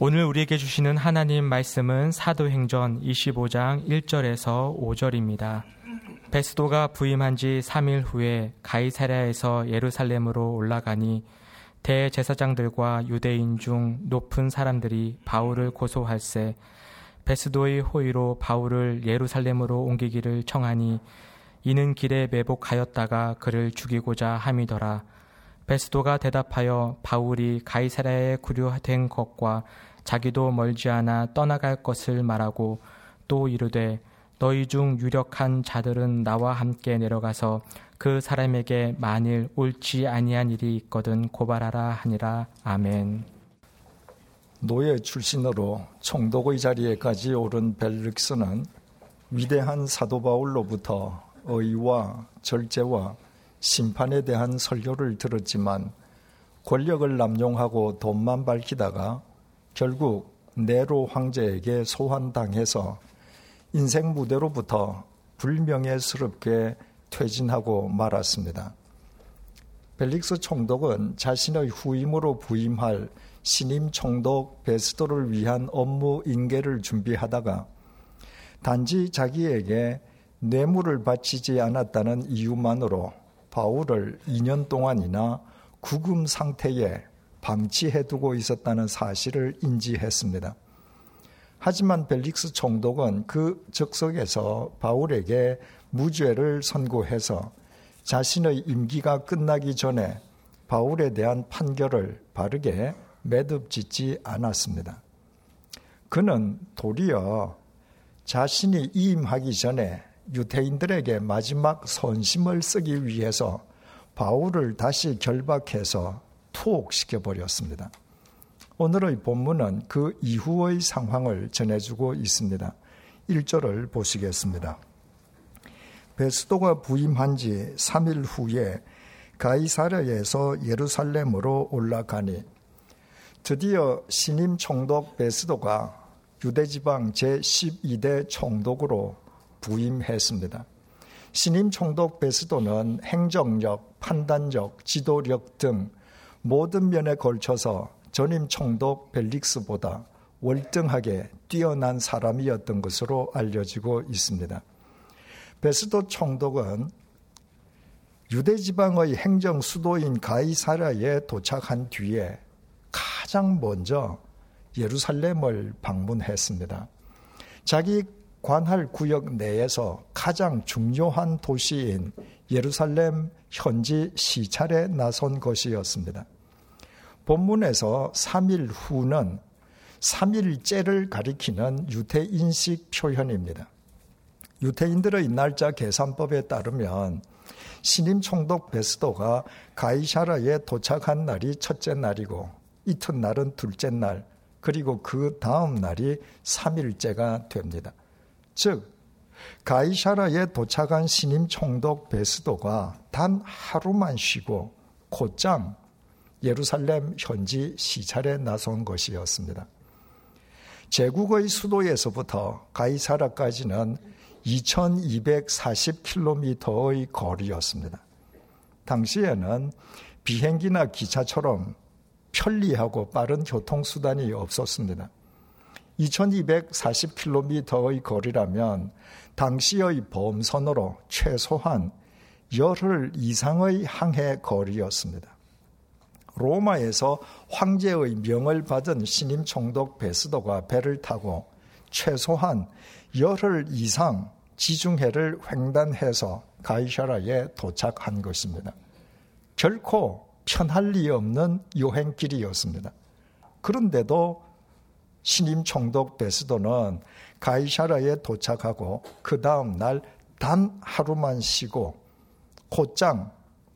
오늘 우리에게 주시는 하나님 말씀은 사도행전 25장 1절에서 5절입니다. 베스도가 부임한 지 3일 후에 가이사랴에서 예루살렘으로 올라가니 대제사장들과 유대인 중 높은 사람들이 바울을 고소할세 베스도의 호의로 바울을 예루살렘으로 옮기기를 청하니 이는 길에 매복하였다가 그를 죽이고자 함이더라. 베스도가 대답하여 바울이 가이사랴에 구류된 것과 자기도 멀지 않아 떠나갈 것을 말하고 또 이르되 너희 중 유력한 자들은 나와 함께 내려가서 그 사람에게 만일 옳지 아니한 일이 있거든 고발하라 하니라 아멘. 노예 출신으로 총독의 자리에까지 오른 벨릭스는 위대한 사도 바울로부터 의와 절제와 심판에 대한 설교를 들었지만 권력을 남용하고 돈만 밝히다가 결국 네로 황제에게 소환당해서 인생 무대로부터 불명예스럽게 퇴진하고 말았습니다. 벨릭스 총독은 자신의 후임으로 부임할 신임 총독 베스도를 위한 업무 인계를 준비하다가 단지 자기에게 뇌물을 바치지 않았다는 이유만으로 바울을 2년 동안이나 구금 상태에 방치해두고 있었다는 사실을 인지했습니다. 하지만 벨릭스 총독은 그 적석에서 바울에게 무죄를 선고해서 자신의 임기가 끝나기 전에 바울에 대한 판결을 바르게 매듭 짓지 않았습니다. 그는 도리어 자신이 이임하기 전에 유태인들에게 마지막 선심을 쓰기 위해서 바울을 다시 결박해서 투옥시켜 버렸습니다. 오늘의 본문은 그 이후의 상황을 전해주고 있습니다. 1절을 보시겠습니다. 베스도가 부임한 지 3일 후에 가이사랴에서 예루살렘으로 올라가니 드디어 신임 총독 베스도가 유대지방 제12대 총독으로 부임했습니다. 신임 총독 베스도는 행정력, 판단력, 지도력 등 모든 면에 걸쳐서 전임 총독 벨릭스보다 월등하게 뛰어난 사람이었던 것으로 알려지고 있습니다. 베스도 총독은 유대 지방의 행정 수도인 가이사라에 도착한 뒤에 가장 먼저 예루살렘을 방문했습니다. 자기 관할 구역 내에서 가장 중요한 도시인 예루살렘 현지 시찰에 나선 것이었습니다. 본문에서 3일 후는 3일째를 가리키는 유태인식 표현입니다. 유태인들의 날짜 계산법에 따르면 신임 총독 베스도가 가이샤라에 도착한 날이 첫째 날이고 이튿날은 둘째 날 그리고 그 다음 날이 3일째가 됩니다. 즉 가이샤라에 도착한 신임 총독 베스도가 단 하루만 쉬고 곧장 예루살렘 현지 시찰에 나선 것이었습니다. 제국의 수도에서부터 가이사라까지는 2240km의 거리였습니다. 당시에는 비행기나 기차처럼 편리하고 빠른 교통수단이 없었습니다. 2240km의 거리라면 당시의 범선으로 최소한 열흘 이상의 항해 거리였습니다. 로마에서 황제의 명을 받은 신임 총독 베스도가 배를 타고 최소한 열흘 이상 지중해를 횡단해서 가이샤라에 도착한 것입니다. 결코 편할 리 없는 여행길이었습니다. 그런데도 신임 총독 베스도는 가이샤라에 도착하고 그 다음 날 단 하루만 쉬고 곧장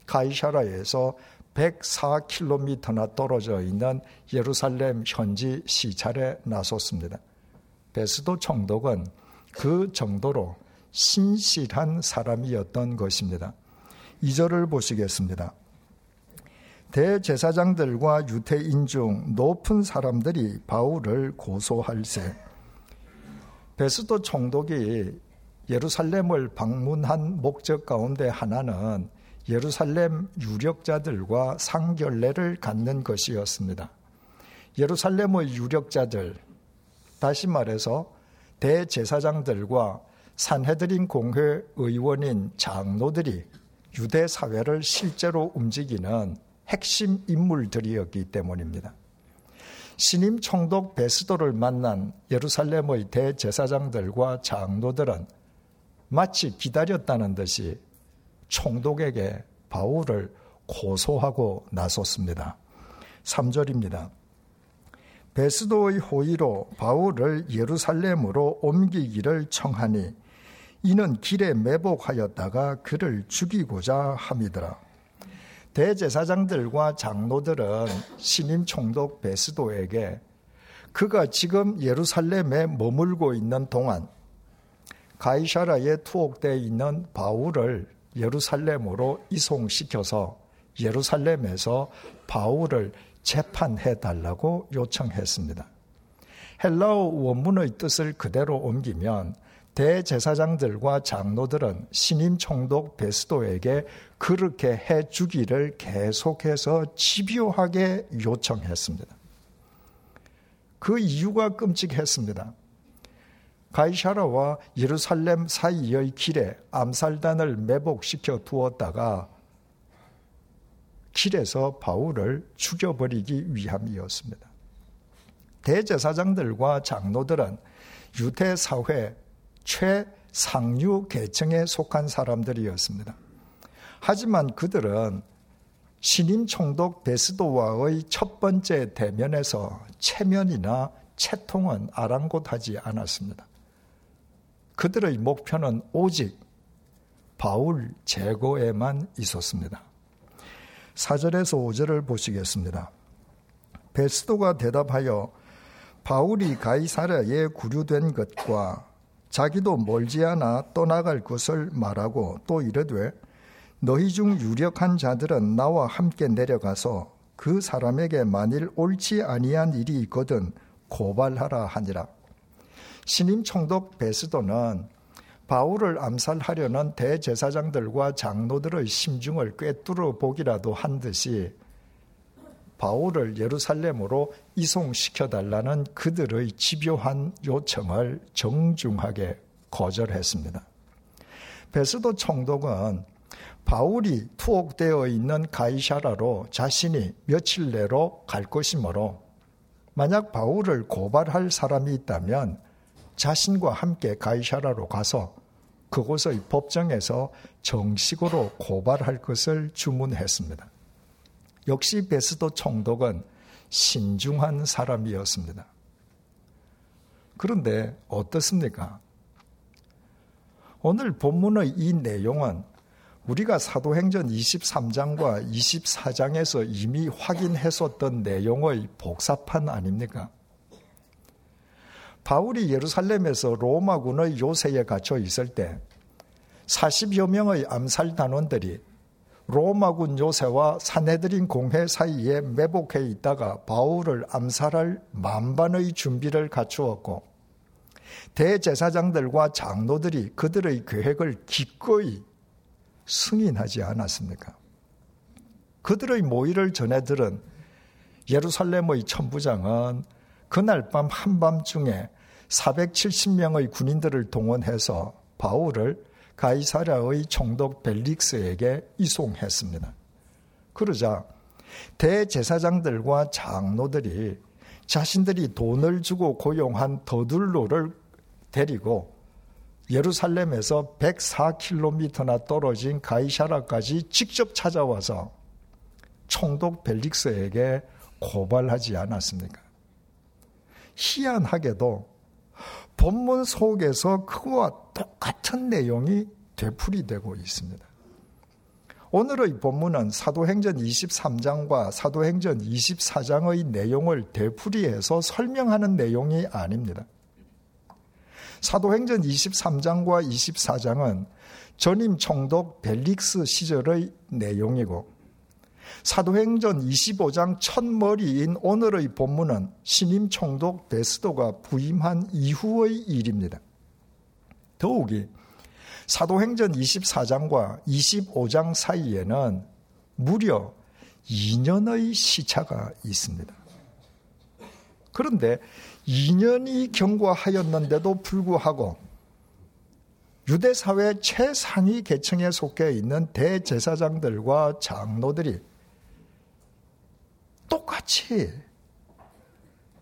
가이샤라에서 104km나 떨어져 있는 예루살렘 현지 시찰에 나섰습니다. 베스도 총독은 그 정도로 신실한 사람이었던 것입니다. 2절을 보시겠습니다. 대제사장들과 유태인 중 높은 사람들이 바울을 고소할세. 베스도 총독이 예루살렘을 방문한 목적 가운데 하나는 예루살렘 유력자들과 상결례를 갖는 것이었습니다. 예루살렘의 유력자들, 다시 말해서 대제사장들과 산헤드린 공회 의원인 장로들이 유대 사회를 실제로 움직이는 핵심 인물들이었기 때문입니다. 신임 총독 베스도를 만난 예루살렘의 대제사장들과 장로들은 마치 기다렸다는 듯이 총독에게 바울을 고소하고 나섰습니다. 3절입니다. 베스도의 호의로 바울을 예루살렘으로 옮기기를 청하니 이는 길에 매복하였다가 그를 죽이고자 함이더라. 대제사장들과 장로들은 신임 총독 베스도에게 그가 지금 예루살렘에 머물고 있는 동안 가이샤라에 투옥되어 있는 바울을 예루살렘으로 이송시켜서 예루살렘에서 바울을 재판해 달라고 요청했습니다. 헬라어 원문의 뜻을 그대로 옮기면 대제사장들과 장로들은 신임 총독 베스도에게 그렇게 해 주기를 계속해서 집요하게 요청했습니다. 그 이유가 끔찍했습니다. 가이샤라와 예루살렘 사이의 길에 암살단을 매복시켜 두었다가 길에서 바울을 죽여버리기 위함이었습니다. 대제사장들과 장로들은 유대 사회 최상류 계층에 속한 사람들이었습니다. 하지만 그들은 신임 총독 베스도와의 첫 번째 대면에서 체면이나 채통은 아랑곳하지 않았습니다. 그들의 목표는 오직 바울 제거에만 있었습니다. 4절에서 5절을 보시겠습니다. 베스도가 대답하여 바울이 가이사랴에 구류된 것과 자기도 멀지 않아 떠나갈 것을 말하고 또 이르되 너희 중 유력한 자들은 나와 함께 내려가서 그 사람에게 만일 옳지 아니한 일이 있거든 고발하라 하니라. 신임 총독 베스도는 바울을 암살하려는 대제사장들과 장로들의 심중을 꿰뚫어 보기라도 한 듯이 바울을 예루살렘으로 이송시켜 달라는 그들의 집요한 요청을 정중하게 거절했습니다. 베스도 총독은 바울이 투옥되어 있는 가이샤라로 자신이 며칠 내로 갈 것이므로 만약 바울을 고발할 사람이 있다면 자신과 함께 가이샤라로 가서 그곳의 법정에서 정식으로 고발할 것을 주문했습니다. 역시 베스도 총독은 신중한 사람이었습니다. 그런데 어떻습니까? 오늘 본문의 이 내용은 우리가 사도행전 23장과 24장에서 이미 확인했었던 내용의 복사판 아닙니까? 바울이 예루살렘에서 로마군의 요새에 갇혀 있을 때 40여 명의 암살 단원들이 로마군 요새와 사내들인 공회 사이에 매복해 있다가 바울을 암살할 만반의 준비를 갖추었고 대제사장들과 장로들이 그들의 계획을 기꺼이 승인하지 않았습니까? 그들의 모의를 전해 들은 예루살렘의 천부장은 그날 밤 한밤중에 470명의 군인들을 동원해서 바울을 가이사랴의 총독 벨릭스에게 이송했습니다. 그러자 대제사장들과 장로들이 자신들이 돈을 주고 고용한 더둘로를 데리고 예루살렘에서 104km나 떨어진 가이샤라까지 직접 찾아와서 총독 벨릭스에게 고발하지 않았습니까? 희한하게도 본문 속에서 그와 똑같은 내용이 되풀이되고 있습니다. 오늘의 본문은 사도행전 23장과 사도행전 24장의 내용을 되풀이해서 설명하는 내용이 아닙니다. 사도행전 23장과 24장은 전임 총독 벨릭스 시절의 내용이고 사도행전 25장 첫머리인 오늘의 본문은 신임 총독 베스도가 부임한 이후의 일입니다. 더욱이 사도행전 24장과 25장 사이에는 무려 2년의 시차가 있습니다. 그런데 2년이 경과하였는데도 불구하고 유대 사회 최상위 계층에 속해 있는 대제사장들과 장로들이 똑같이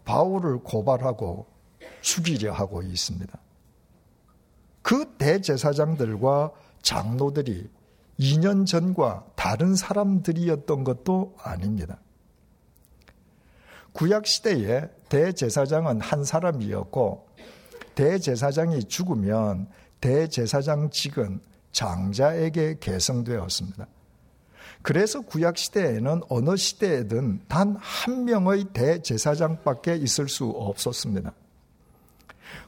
바울을 고발하고 죽이려 하고 있습니다. 그 대제사장들과 장로들이 2년 전과 다른 사람들이었던 것도 아닙니다. 구약시대에 대제사장은 한 사람이었고, 대제사장이 죽으면 대제사장직은 장자에게 계승되었습니다. 그래서 구약 시대에는 어느 시대에든 단 한 명의 대제사장밖에 있을 수 없었습니다.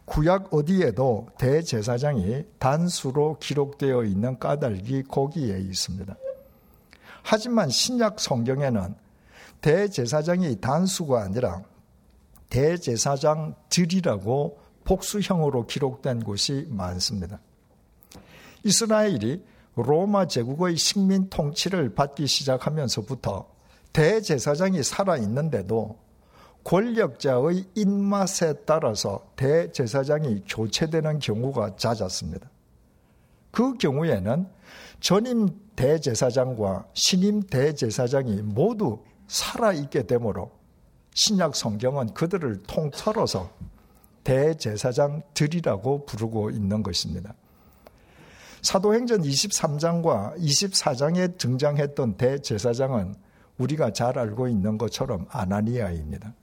구약 어디에도 대제사장이 단수로 기록되어 있는 까닭이 거기에 있습니다. 하지만 신약 성경에는 대제사장이 단수가 아니라 대제사장들이라고 복수형으로 기록된 곳이 많습니다. 이스라엘이 로마 제국의 식민 통치를 받기 시작하면서부터 대제사장이 살아있는데도 권력자의 입맛에 따라서 대제사장이 교체되는 경우가 잦았습니다. 그 경우에는 전임 대제사장과 신임 대제사장이 모두 살아있게 되므로 신약 성경은 그들을 통틀어서 대제사장들이라고 부르고 있는 것입니다. 사도행전 23장과 24장에 등장했던 대제사장은 우리가 잘 알고 있는 것처럼 아나니아입니다.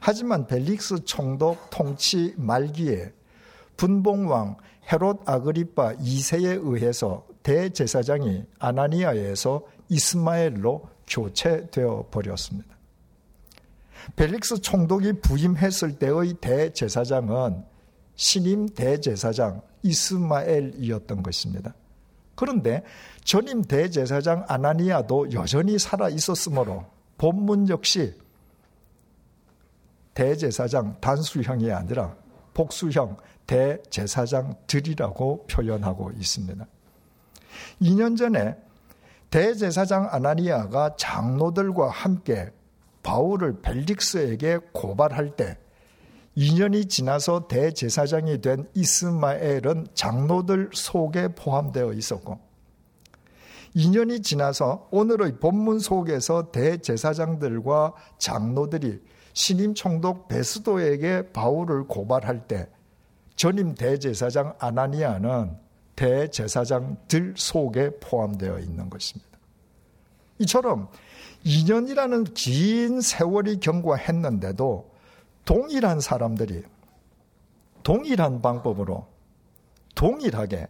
하지만 벨릭스 총독 통치 말기에 분봉왕 헤롯 아그리파 2세에 의해서 대제사장이 아나니아에서 이스마엘로 교체되어 버렸습니다. 벨릭스 총독이 부임했을 때의 대제사장은 신임 대제사장 이스마엘이었던 것입니다. 그런데 전임 대제사장 아나니아도 여전히 살아 있었으므로 본문 역시 대제사장 단수형이 아니라 복수형 대제사장들이라고 표현하고 있습니다. 2년 전에 대제사장 아나니아가 장로들과 함께 바울을 벨릭스에게 고발할 때 2년이 지나서 대제사장이 된 이스마엘은 장로들 속에 포함되어 있었고 2년이 지나서 오늘의 본문 속에서 대제사장들과 장로들이 신임 총독 베스도에게 바울을 고발할 때 전임 대제사장 아나니아는 대제사장들 속에 포함되어 있는 것입니다. 이처럼 2년이라는 긴 세월이 경과했는데도 동일한 사람들이 동일한 방법으로 동일하게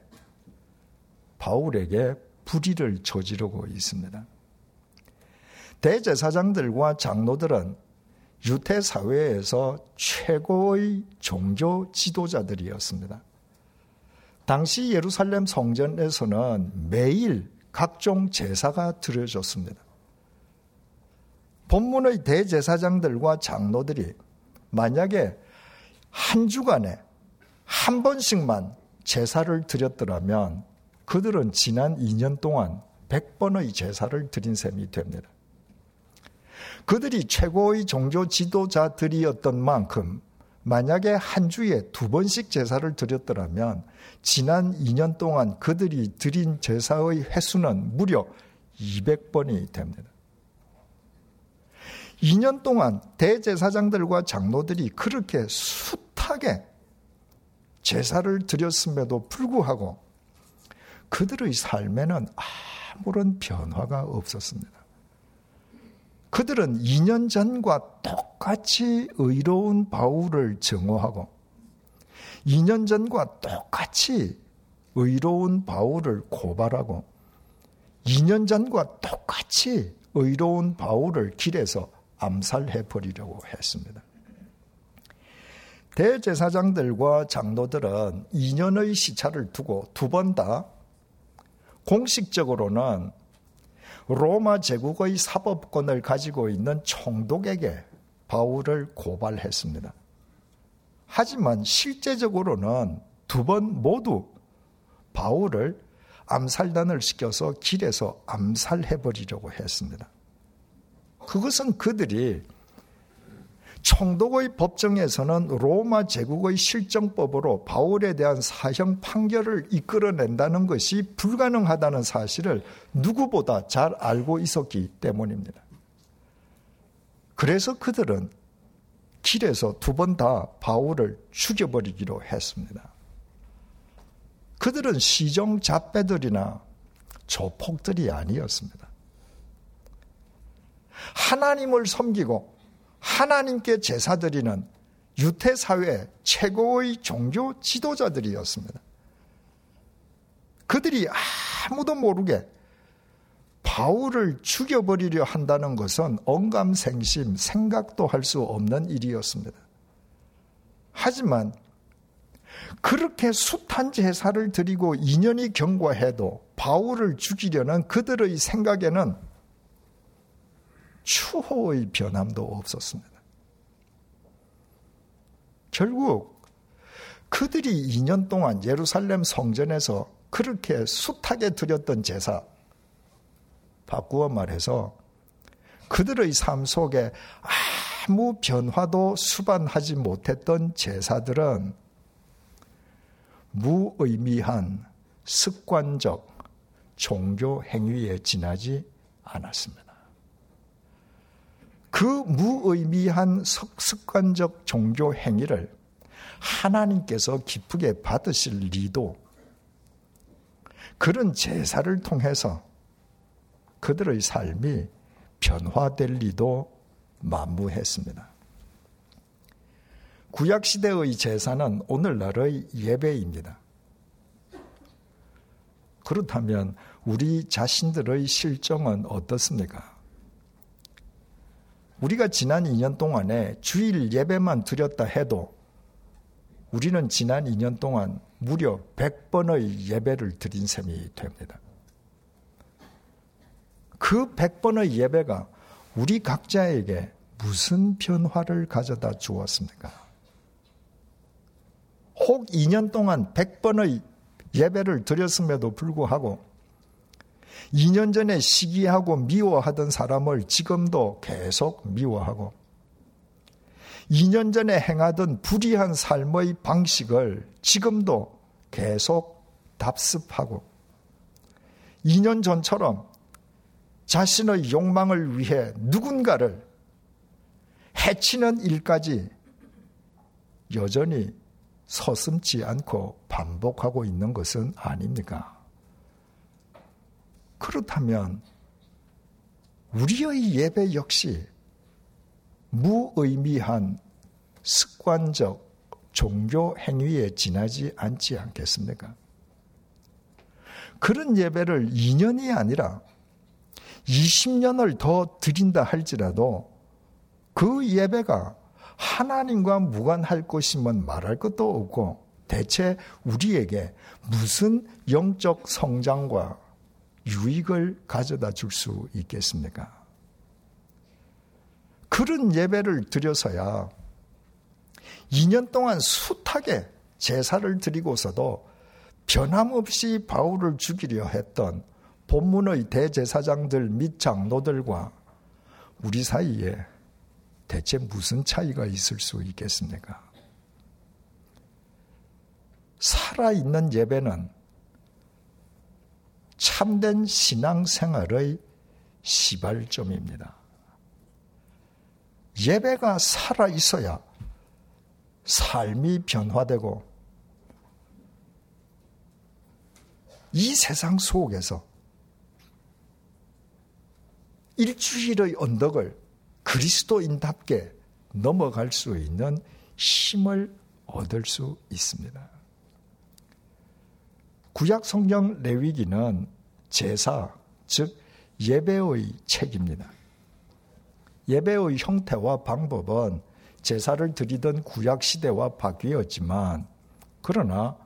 바울에게 불의를 저지르고 있습니다. 대제사장들과 장로들은 유태 사회에서 최고의 종교 지도자들이었습니다. 당시 예루살렘 성전에서는 매일 각종 제사가 드려졌습니다. 본문의 대제사장들과 장로들이 만약에 한 주간에 한 번씩만 제사를 드렸더라면 그들은 지난 2년 동안 100번의 제사를 드린 셈이 됩니다. 그들이 최고의 종교 지도자들이었던 만큼 만약에 한 주에 두 번씩 제사를 드렸더라면 지난 2년 동안 그들이 드린 제사의 횟수는 무려 200번이 됩니다. 2년 동안 대제사장들과 장로들이 그렇게 숱하게 제사를 드렸음에도 불구하고 그들의 삶에는 아무런 변화가 없었습니다. 그들은 2년 전과 똑같이 의로운 바울을 증오하고 2년 전과 똑같이 의로운 바울을 고발하고 2년 전과 똑같이 의로운 바울을 길에서 암살해 버리려고 했습니다. 대제사장들과 장로들은 2년의 시차를 두고 두 번 다 공식적으로는 로마 제국의 사법권을 가지고 있는 총독에게 바울을 고발했습니다. 하지만 실제적으로는 두 번 모두 바울을 암살단을 시켜서 길에서 암살해 버리려고 했습니다. 그것은 그들이 총독의 법정에서는 로마 제국의 실정법으로 바울에 대한 사형 판결을 이끌어낸다는 것이 불가능하다는 사실을 누구보다 잘 알고 있었기 때문입니다. 그래서 그들은 길에서 두 번 다 바울을 죽여버리기로 했습니다. 그들은 시정 잡배들이나 조폭들이 아니었습니다. 하나님을 섬기고 하나님께 제사 드리는 유태 사회 최고의 종교 지도자들이었습니다. 그들이 아무도 모르게 바울을 죽여버리려 한다는 것은 언감생심, 생각도 할 수 없는 일이었습니다. 하지만 그렇게 숱한 제사를 드리고 인연이 경과해도 바울을 죽이려는 그들의 생각에는 추호의 변함도 없었습니다. 결국 그들이 2년 동안 예루살렘 성전에서 그렇게 숱하게 드렸던 제사, 바꾸어 말해서 그들의 삶 속에 아무 변화도 수반하지 못했던 제사들은 무의미한 습관적 종교 행위에 지나지 않았습니다. 그 무의미한 습관적 종교 행위를 하나님께서 기쁘게 받으실 리도 그런 제사를 통해서 그들의 삶이 변화될 리도 만무했습니다. 구약시대의 제사는 오늘날의 예배입니다. 그렇다면 우리 자신들의 실정은 어떻습니까? 우리가 지난 2년 동안에 주일 예배만 드렸다 해도 우리는 지난 2년 동안 무려 100번의 예배를 드린 셈이 됩니다. 그 100번의 예배가 우리 각자에게 무슨 변화를 가져다 주었습니까? 혹 2년 동안 100번의 예배를 드렸음에도 불구하고 2년 전에 시기하고 미워하던 사람을 지금도 계속 미워하고 2년 전에 행하던 불의한 삶의 방식을 지금도 계속 답습하고 2년 전처럼 자신의 욕망을 위해 누군가를 해치는 일까지 여전히 서슴지 않고 반복하고 있는 것은 아닙니까? 그렇다면 우리의 예배 역시 무의미한 습관적 종교 행위에 지나지 않지 않겠습니까? 그런 예배를 2년이 아니라 20년을 더 드린다 할지라도 그 예배가 하나님과 무관할 것이면 말할 것도 없고 대체 우리에게 무슨 영적 성장과 유익을 가져다 줄 수 있겠습니까? 그런 예배를 드려서야 2년 동안 숱하게 제사를 드리고서도 변함없이 바울을 죽이려 했던 본문의 대제사장들 및 장로들과 우리 사이에 대체 무슨 차이가 있을 수 있겠습니까? 살아있는 예배는 참된 신앙생활의 시발점입니다. 예배가 살아 있어야 삶이 변화되고 이 세상 속에서 일주일의 언덕을 그리스도인답게 넘어갈 수 있는 힘을 얻을 수 있습니다. 구약 성경 레위기는 제사, 즉 예배의 책입니다. 예배의 형태와 방법은 제사를 드리던 구약 시대와 바뀌었지만 그러나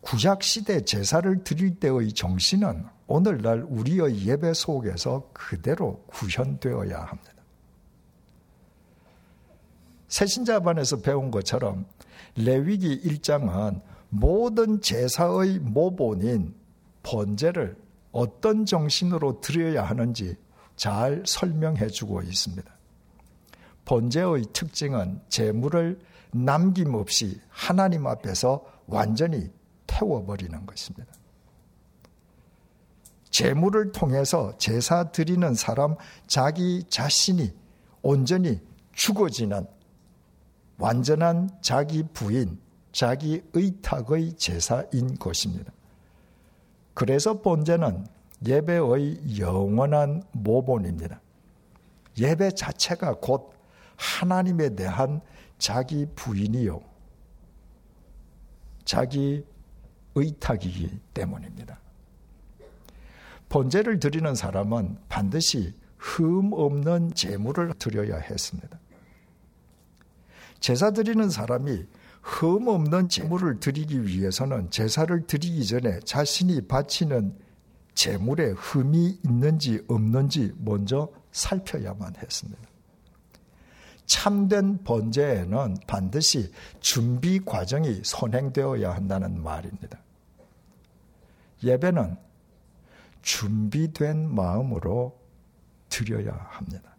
구약 시대 제사를 드릴 때의 정신은 오늘날 우리의 예배 속에서 그대로 구현되어야 합니다. 새신자반에서 배운 것처럼 레위기 1장은 모든 제사의 모본인 번제를 어떤 정신으로 드려야 하는지 잘 설명해 주고 있습니다. 번제의 특징은 재물을 남김없이 하나님 앞에서 완전히 태워버리는 것입니다. 재물을 통해서 제사 드리는 사람 자기 자신이 온전히 죽어지는 완전한 자기 부인, 자기 의탁의 제사인 것입니다. 그래서 본제는 예배의 영원한 모본입니다. 예배 자체가 곧 하나님에 대한 자기 부인이요. 자기 의탁이기 때문입니다. 번제를 드리는 사람은 반드시 흠 없는 제물을 드려야 했습니다. 제사 드리는 사람이 흠 없는 제물을 드리기 위해서는 제사를 드리기 전에 자신이 바치는 제물에 흠이 있는지 없는지 먼저 살펴야만 했습니다. 참된 번제에는 반드시 준비 과정이 선행되어야 한다는 말입니다. 예배는 준비된 마음으로 드려야 합니다.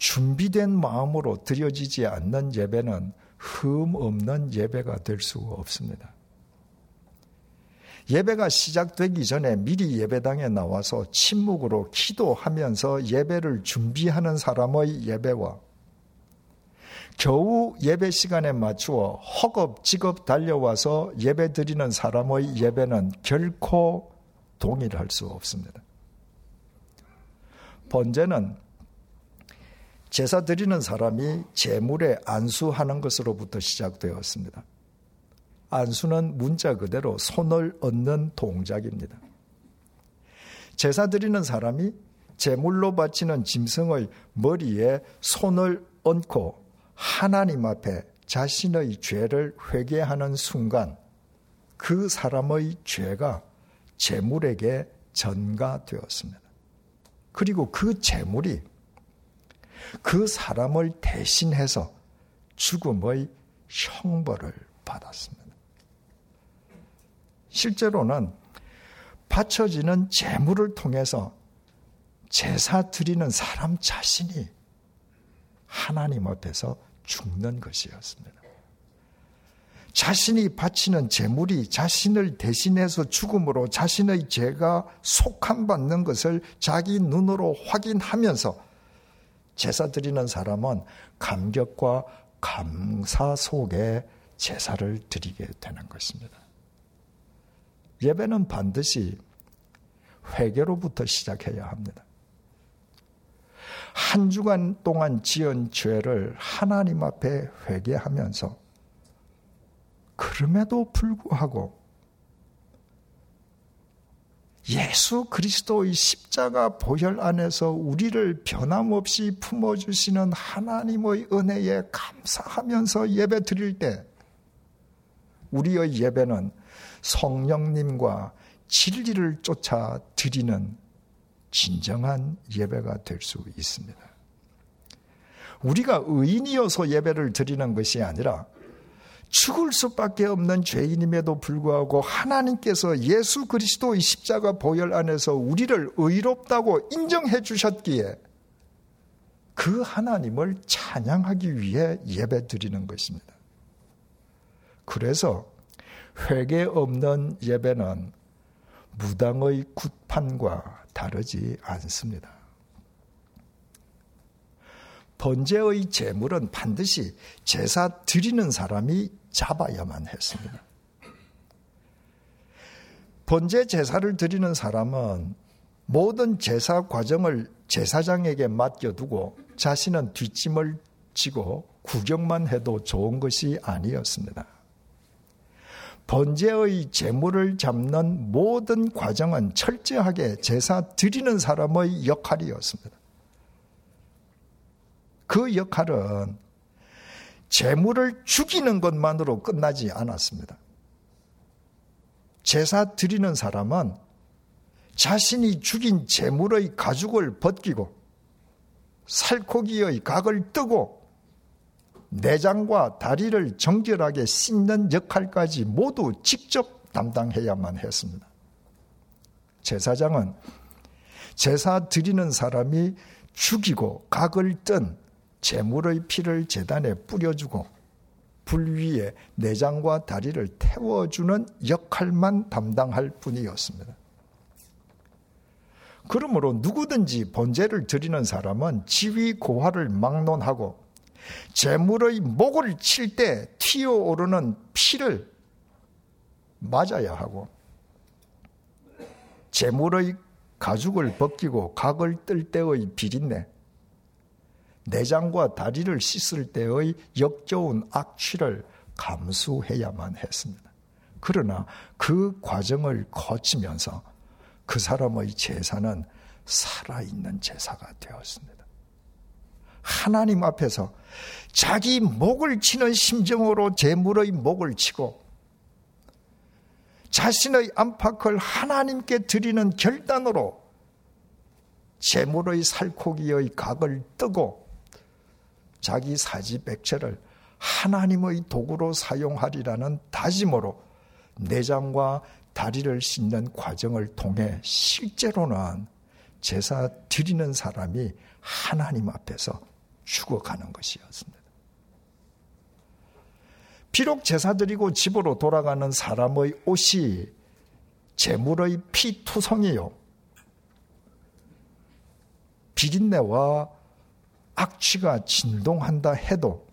준비된 마음으로 드려지지 않는 예배는 흠 없는 예배가 될 수 없습니다. 예배가 시작되기 전에 미리 예배당에 나와서 침묵으로 기도하면서 예배를 준비하는 사람의 예배와 겨우 예배 시간에 맞추어 허겁지겁 달려와서 예배 드리는 사람의 예배는 결코 동일할 수 없습니다. 번제는 제사 드리는 사람이 제물에 안수하는 것으로부터 시작되었습니다. 안수는 문자 그대로 손을 얹는 동작입니다. 제사 드리는 사람이 제물로 바치는 짐승의 머리에 손을 얹고 하나님 앞에 자신의 죄를 회개하는 순간 그 사람의 죄가 제물에게 전가되었습니다. 그리고 그 제물이 그 사람을 대신해서 죽음의 형벌을 받았습니다. 실제로는 바쳐지는 재물을 통해서 제사 드리는 사람 자신이 하나님 앞에서 죽는 것이었습니다. 자신이 바치는 재물이 자신을 대신해서 죽음으로 자신의 죄가 속함받는 것을 자기 눈으로 확인하면서 제사 드리는 사람은 감격과 감사 속에 제사를 드리게 되는 것입니다. 예배는 반드시 회개로부터 시작해야 합니다. 한 주간 동안 지은 죄를 하나님 앞에 회개하면서 그럼에도 불구하고 예수 그리스도의 십자가 보혈 안에서 우리를 변함없이 품어주시는 하나님의 은혜에 감사하면서 예배 드릴 때 우리의 예배는 성령님과 진리를 쫓아 드리는 진정한 예배가 될 수 있습니다. 우리가 의인이어서 예배를 드리는 것이 아니라 죽을 수밖에 없는 죄인임에도 불구하고 하나님께서 예수 그리스도의 십자가 보혈 안에서 우리를 의롭다고 인정해 주셨기에 그 하나님을 찬양하기 위해 예배 드리는 것입니다. 그래서 회개 없는 예배는 무당의 굿판과 다르지 않습니다. 번제의 제물은 반드시 제사 드리는 사람이 잡아야만 했습니다. 번제 제사를 드리는 사람은 모든 제사 과정을 제사장에게 맡겨두고 자신은 뒷짐을 지고 구경만 해도 좋은 것이 아니었습니다. 번제의 제물을 잡는 모든 과정은 철저하게 제사 드리는 사람의 역할이었습니다. 그 역할은 재물을 죽이는 것만으로 끝나지 않았습니다. 제사 드리는 사람은 자신이 죽인 재물의 가죽을 벗기고 살코기의 각을 뜨고 내장과 다리를 정결하게 씻는 역할까지 모두 직접 담당해야만 했습니다. 제사장은 제사 드리는 사람이 죽이고 각을 뜬 재물의 피를 재단에 뿌려주고 불 위에 내장과 다리를 태워주는 역할만 담당할 뿐이었습니다. 그러므로 누구든지 번제를 드리는 사람은 지위 고하를 막론하고 재물의 목을 칠 때 튀어오르는 피를 맞아야 하고 재물의 가죽을 벗기고 각을 뜰 때의 비린내 내장과 다리를 씻을 때의 역겨운 악취를 감수해야만 했습니다. 그러나 그 과정을 거치면서 그 사람의 제사는 살아있는 제사가 되었습니다. 하나님 앞에서 자기 목을 치는 심정으로 제물의 목을 치고 자신의 안팎을 하나님께 드리는 결단으로 제물의 살코기의 각을 뜨고 자기 사지백체를 하나님의 도구로 사용하리라는 다짐으로 내장과 다리를 씻는 과정을 통해 실제로는 제사 드리는 사람이 하나님 앞에서 죽어가는 것이었습니다. 비록 제사 드리고 집으로 돌아가는 사람의 옷이 재물의 피투성이요. 비린내와 악취가 진동한다 해도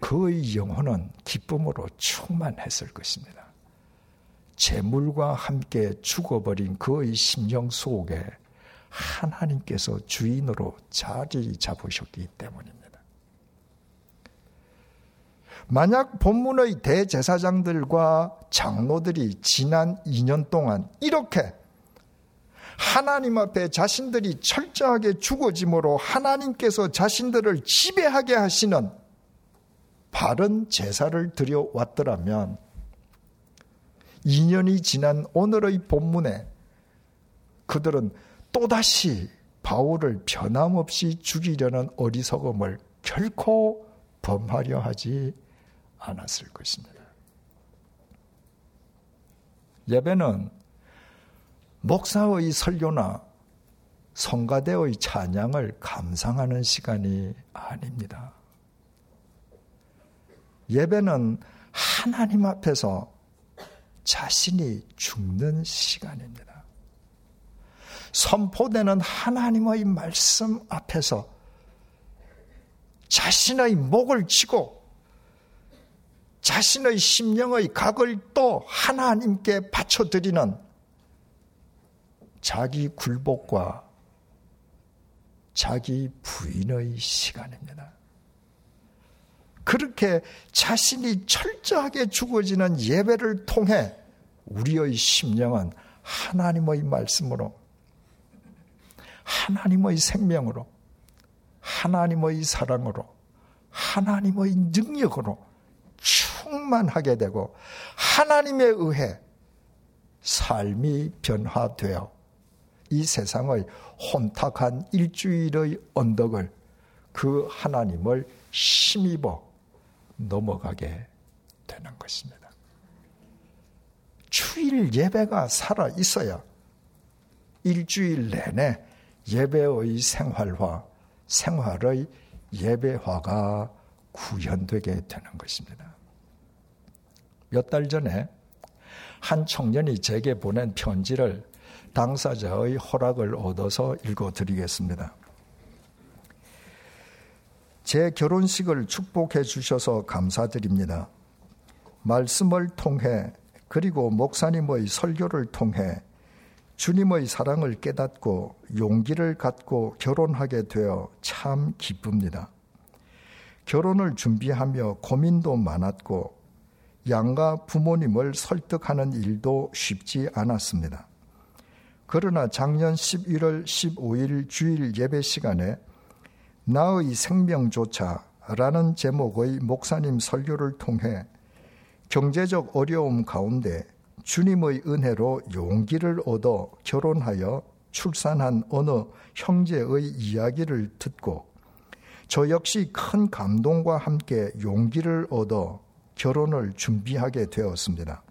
그의 영혼은 기쁨으로 충만했을 것입니다. 재물과 함께 죽어버린 그의 심령 속에 하나님께서 주인으로 자리 잡으셨기 때문입니다. 만약 본문의 대제사장들과 장로들이 지난 2년 동안 이렇게 하나님 앞에 자신들이 철저하게 죽어짐으로 하나님께서 자신들을 지배하게 하시는 바른 제사를 드려왔더라면 2년이 지난 오늘의 본문에 그들은 또다시 바울을 변함없이 죽이려는 어리석음을 결코 범하려 하지 않았을 것입니다. 예배는 목사의 설교나 성가대의 찬양을 감상하는 시간이 아닙니다. 예배는 하나님 앞에서 자신이 죽는 시간입니다. 선포되는 하나님의 말씀 앞에서 자신의 목을 치고 자신의 심령의 각을 또 하나님께 바쳐드리는 자기 굴복과 자기 부인의 시간입니다. 그렇게 자신이 철저하게 죽어지는 예배를 통해 우리의 심령은 하나님의 말씀으로, 하나님의 생명으로, 하나님의 사랑으로, 하나님의 능력으로 충만하게 되고 하나님에 의해 삶이 변화되어 이 세상의 혼탁한 일주일의 언덕을 그 하나님을 힘입어 넘어가게 되는 것입니다. 주일 예배가 살아 있어야 일주일 내내 예배의 생활화, 생활의 예배화가 구현되게 되는 것입니다. 몇 달 전에 한 청년이 제게 보낸 편지를 당사자의 허락을 얻어서 읽어드리겠습니다. 제 결혼식을 축복해 주셔서 감사드립니다. 말씀을 통해 그리고 목사님의 설교를 통해 주님의 사랑을 깨닫고 용기를 갖고 결혼하게 되어 참 기쁩니다. 결혼을 준비하며 고민도 많았고 양가 부모님을 설득하는 일도 쉽지 않았습니다. 그러나 작년 11월 15일 주일 예배 시간에 나의 생명조차 라는 제목의 목사님 설교를 통해 경제적 어려움 가운데 주님의 은혜로 용기를 얻어 결혼하여 출산한 어느 형제의 이야기를 듣고 저 역시 큰 감동과 함께 용기를 얻어 결혼을 준비하게 되었습니다.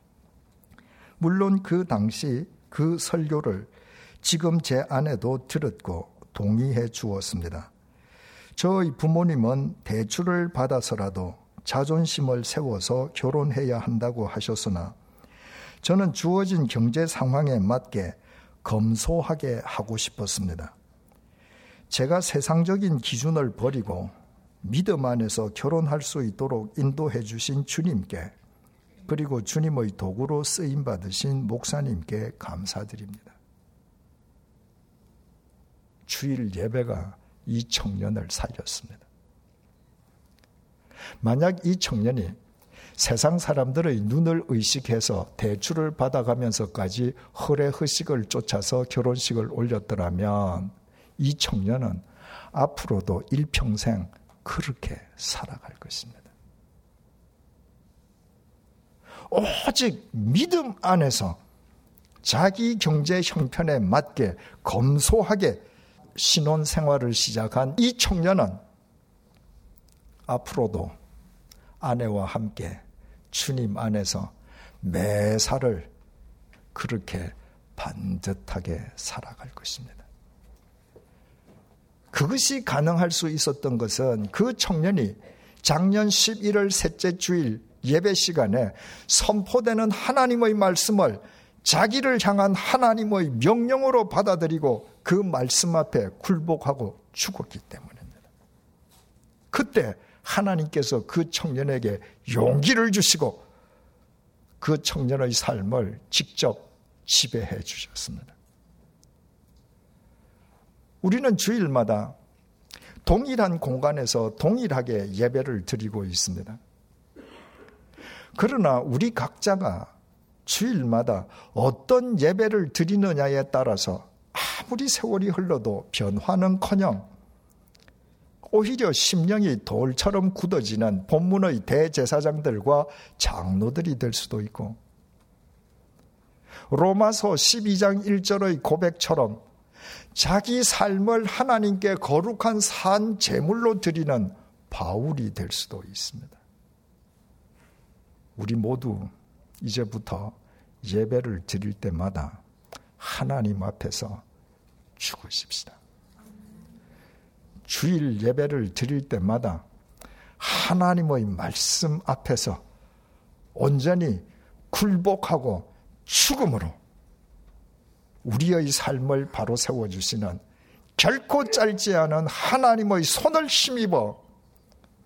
물론 그 당시 그 설교를 지금 제 아내도 들었고 동의해 주었습니다. 저희 부모님은 대출을 받아서라도 자존심을 세워서 결혼해야 한다고 하셨으나 저는 주어진 경제 상황에 맞게 검소하게 하고 싶었습니다. 제가 세상적인 기준을 버리고 믿음 안에서 결혼할 수 있도록 인도해 주신 주님께 그리고 주님의 도구로 쓰임 받으신 목사님께 감사드립니다. 주일 예배가 이 청년을 살렸습니다. 만약 이 청년이 세상 사람들의 눈을 의식해서 대출을 받아가면서까지 허례 허식을 쫓아서 결혼식을 올렸더라면 이 청년은 앞으로도 일평생 그렇게 살아갈 것입니다. 오직 믿음 안에서 자기 경제 형편에 맞게 검소하게 신혼 생활을 시작한 이 청년은 앞으로도 아내와 함께 주님 안에서 매사를 그렇게 반듯하게 살아갈 것입니다. 그것이 가능할 수 있었던 것은 그 청년이 작년 11월 셋째 주일 예배 시간에 선포되는 하나님의 말씀을 자기를 향한 하나님의 명령으로 받아들이고 그 말씀 앞에 굴복하고 죽었기 때문입니다. 그때 하나님께서 그 청년에게 용기를 주시고 그 청년의 삶을 직접 지배해 주셨습니다. 우리는 주일마다 동일한 공간에서 동일하게 예배를 드리고 있습니다. 그러나 우리 각자가 주일마다 어떤 예배를 드리느냐에 따라서 아무리 세월이 흘러도 변화는 커녕 오히려 심령이 돌처럼 굳어지는 본문의 대제사장들과 장로들이 될 수도 있고 로마서 12장 1절의 고백처럼 자기 삶을 하나님께 거룩한 산 제물로 드리는 바울이 될 수도 있습니다. 우리 모두 이제부터 예배를 드릴 때마다 하나님 앞에서 죽으십시다. 주일 예배를 드릴 때마다 하나님의 말씀 앞에서 온전히 굴복하고 죽음으로 우리의 삶을 바로 세워주시는 결코 짧지 않은 하나님의 손을 힘입어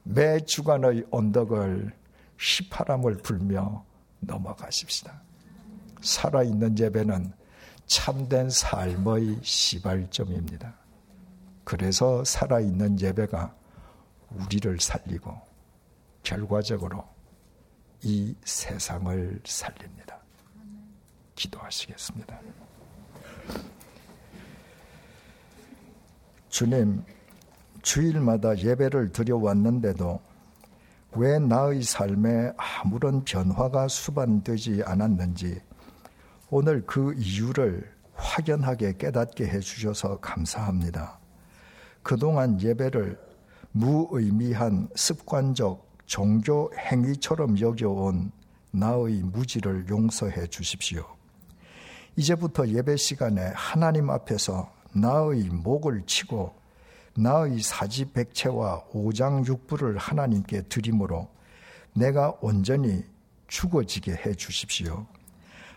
매 주간의 언덕을 휘파람을 불며 넘어가십시다. 살아있는 예배는 참된 삶의 시발점입니다. 그래서 살아있는 예배가 우리를 살리고 결과적으로 이 세상을 살립니다. 기도하시겠습니다. 주님, 주일마다 예배를 드려왔는데도 왜 나의 삶에 아무런 변화가 수반되지 않았는지 오늘 그 이유를 확연하게 깨닫게 해주셔서 감사합니다. 그동안 예배를 무의미한 습관적 종교 행위처럼 여겨온 나의 무지를 용서해 주십시오. 이제부터 예배 시간에 하나님 앞에서 나의 목을 치고 나의 사지백체와 오장육부를 하나님께 드림으로 내가 온전히 죽어지게 해 주십시오.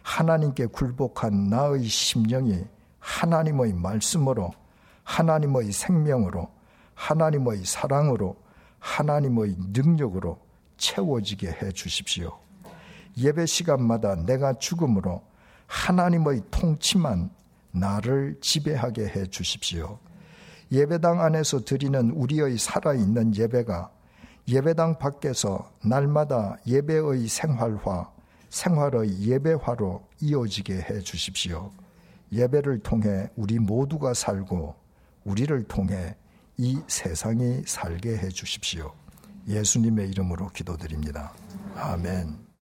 하나님께 굴복한 나의 심령이 하나님의 말씀으로 하나님의 생명으로 하나님의 사랑으로 하나님의 능력으로 채워지게 해 주십시오. 예배 시간마다 내가 죽음으로 하나님의 통치만 나를 지배하게 해 주십시오. 예배당 안에서 드리는 우리의 살아있는 예배가 예배당 밖에서 날마다 예배의 생활화, 생활의 예배화로 이어지게 해 주십시오. 예배를 통해 우리 모두가 살고 우리를 통해 이 세상이 살게 해 주십시오. 예수님의 이름으로 기도드립니다. 아멘.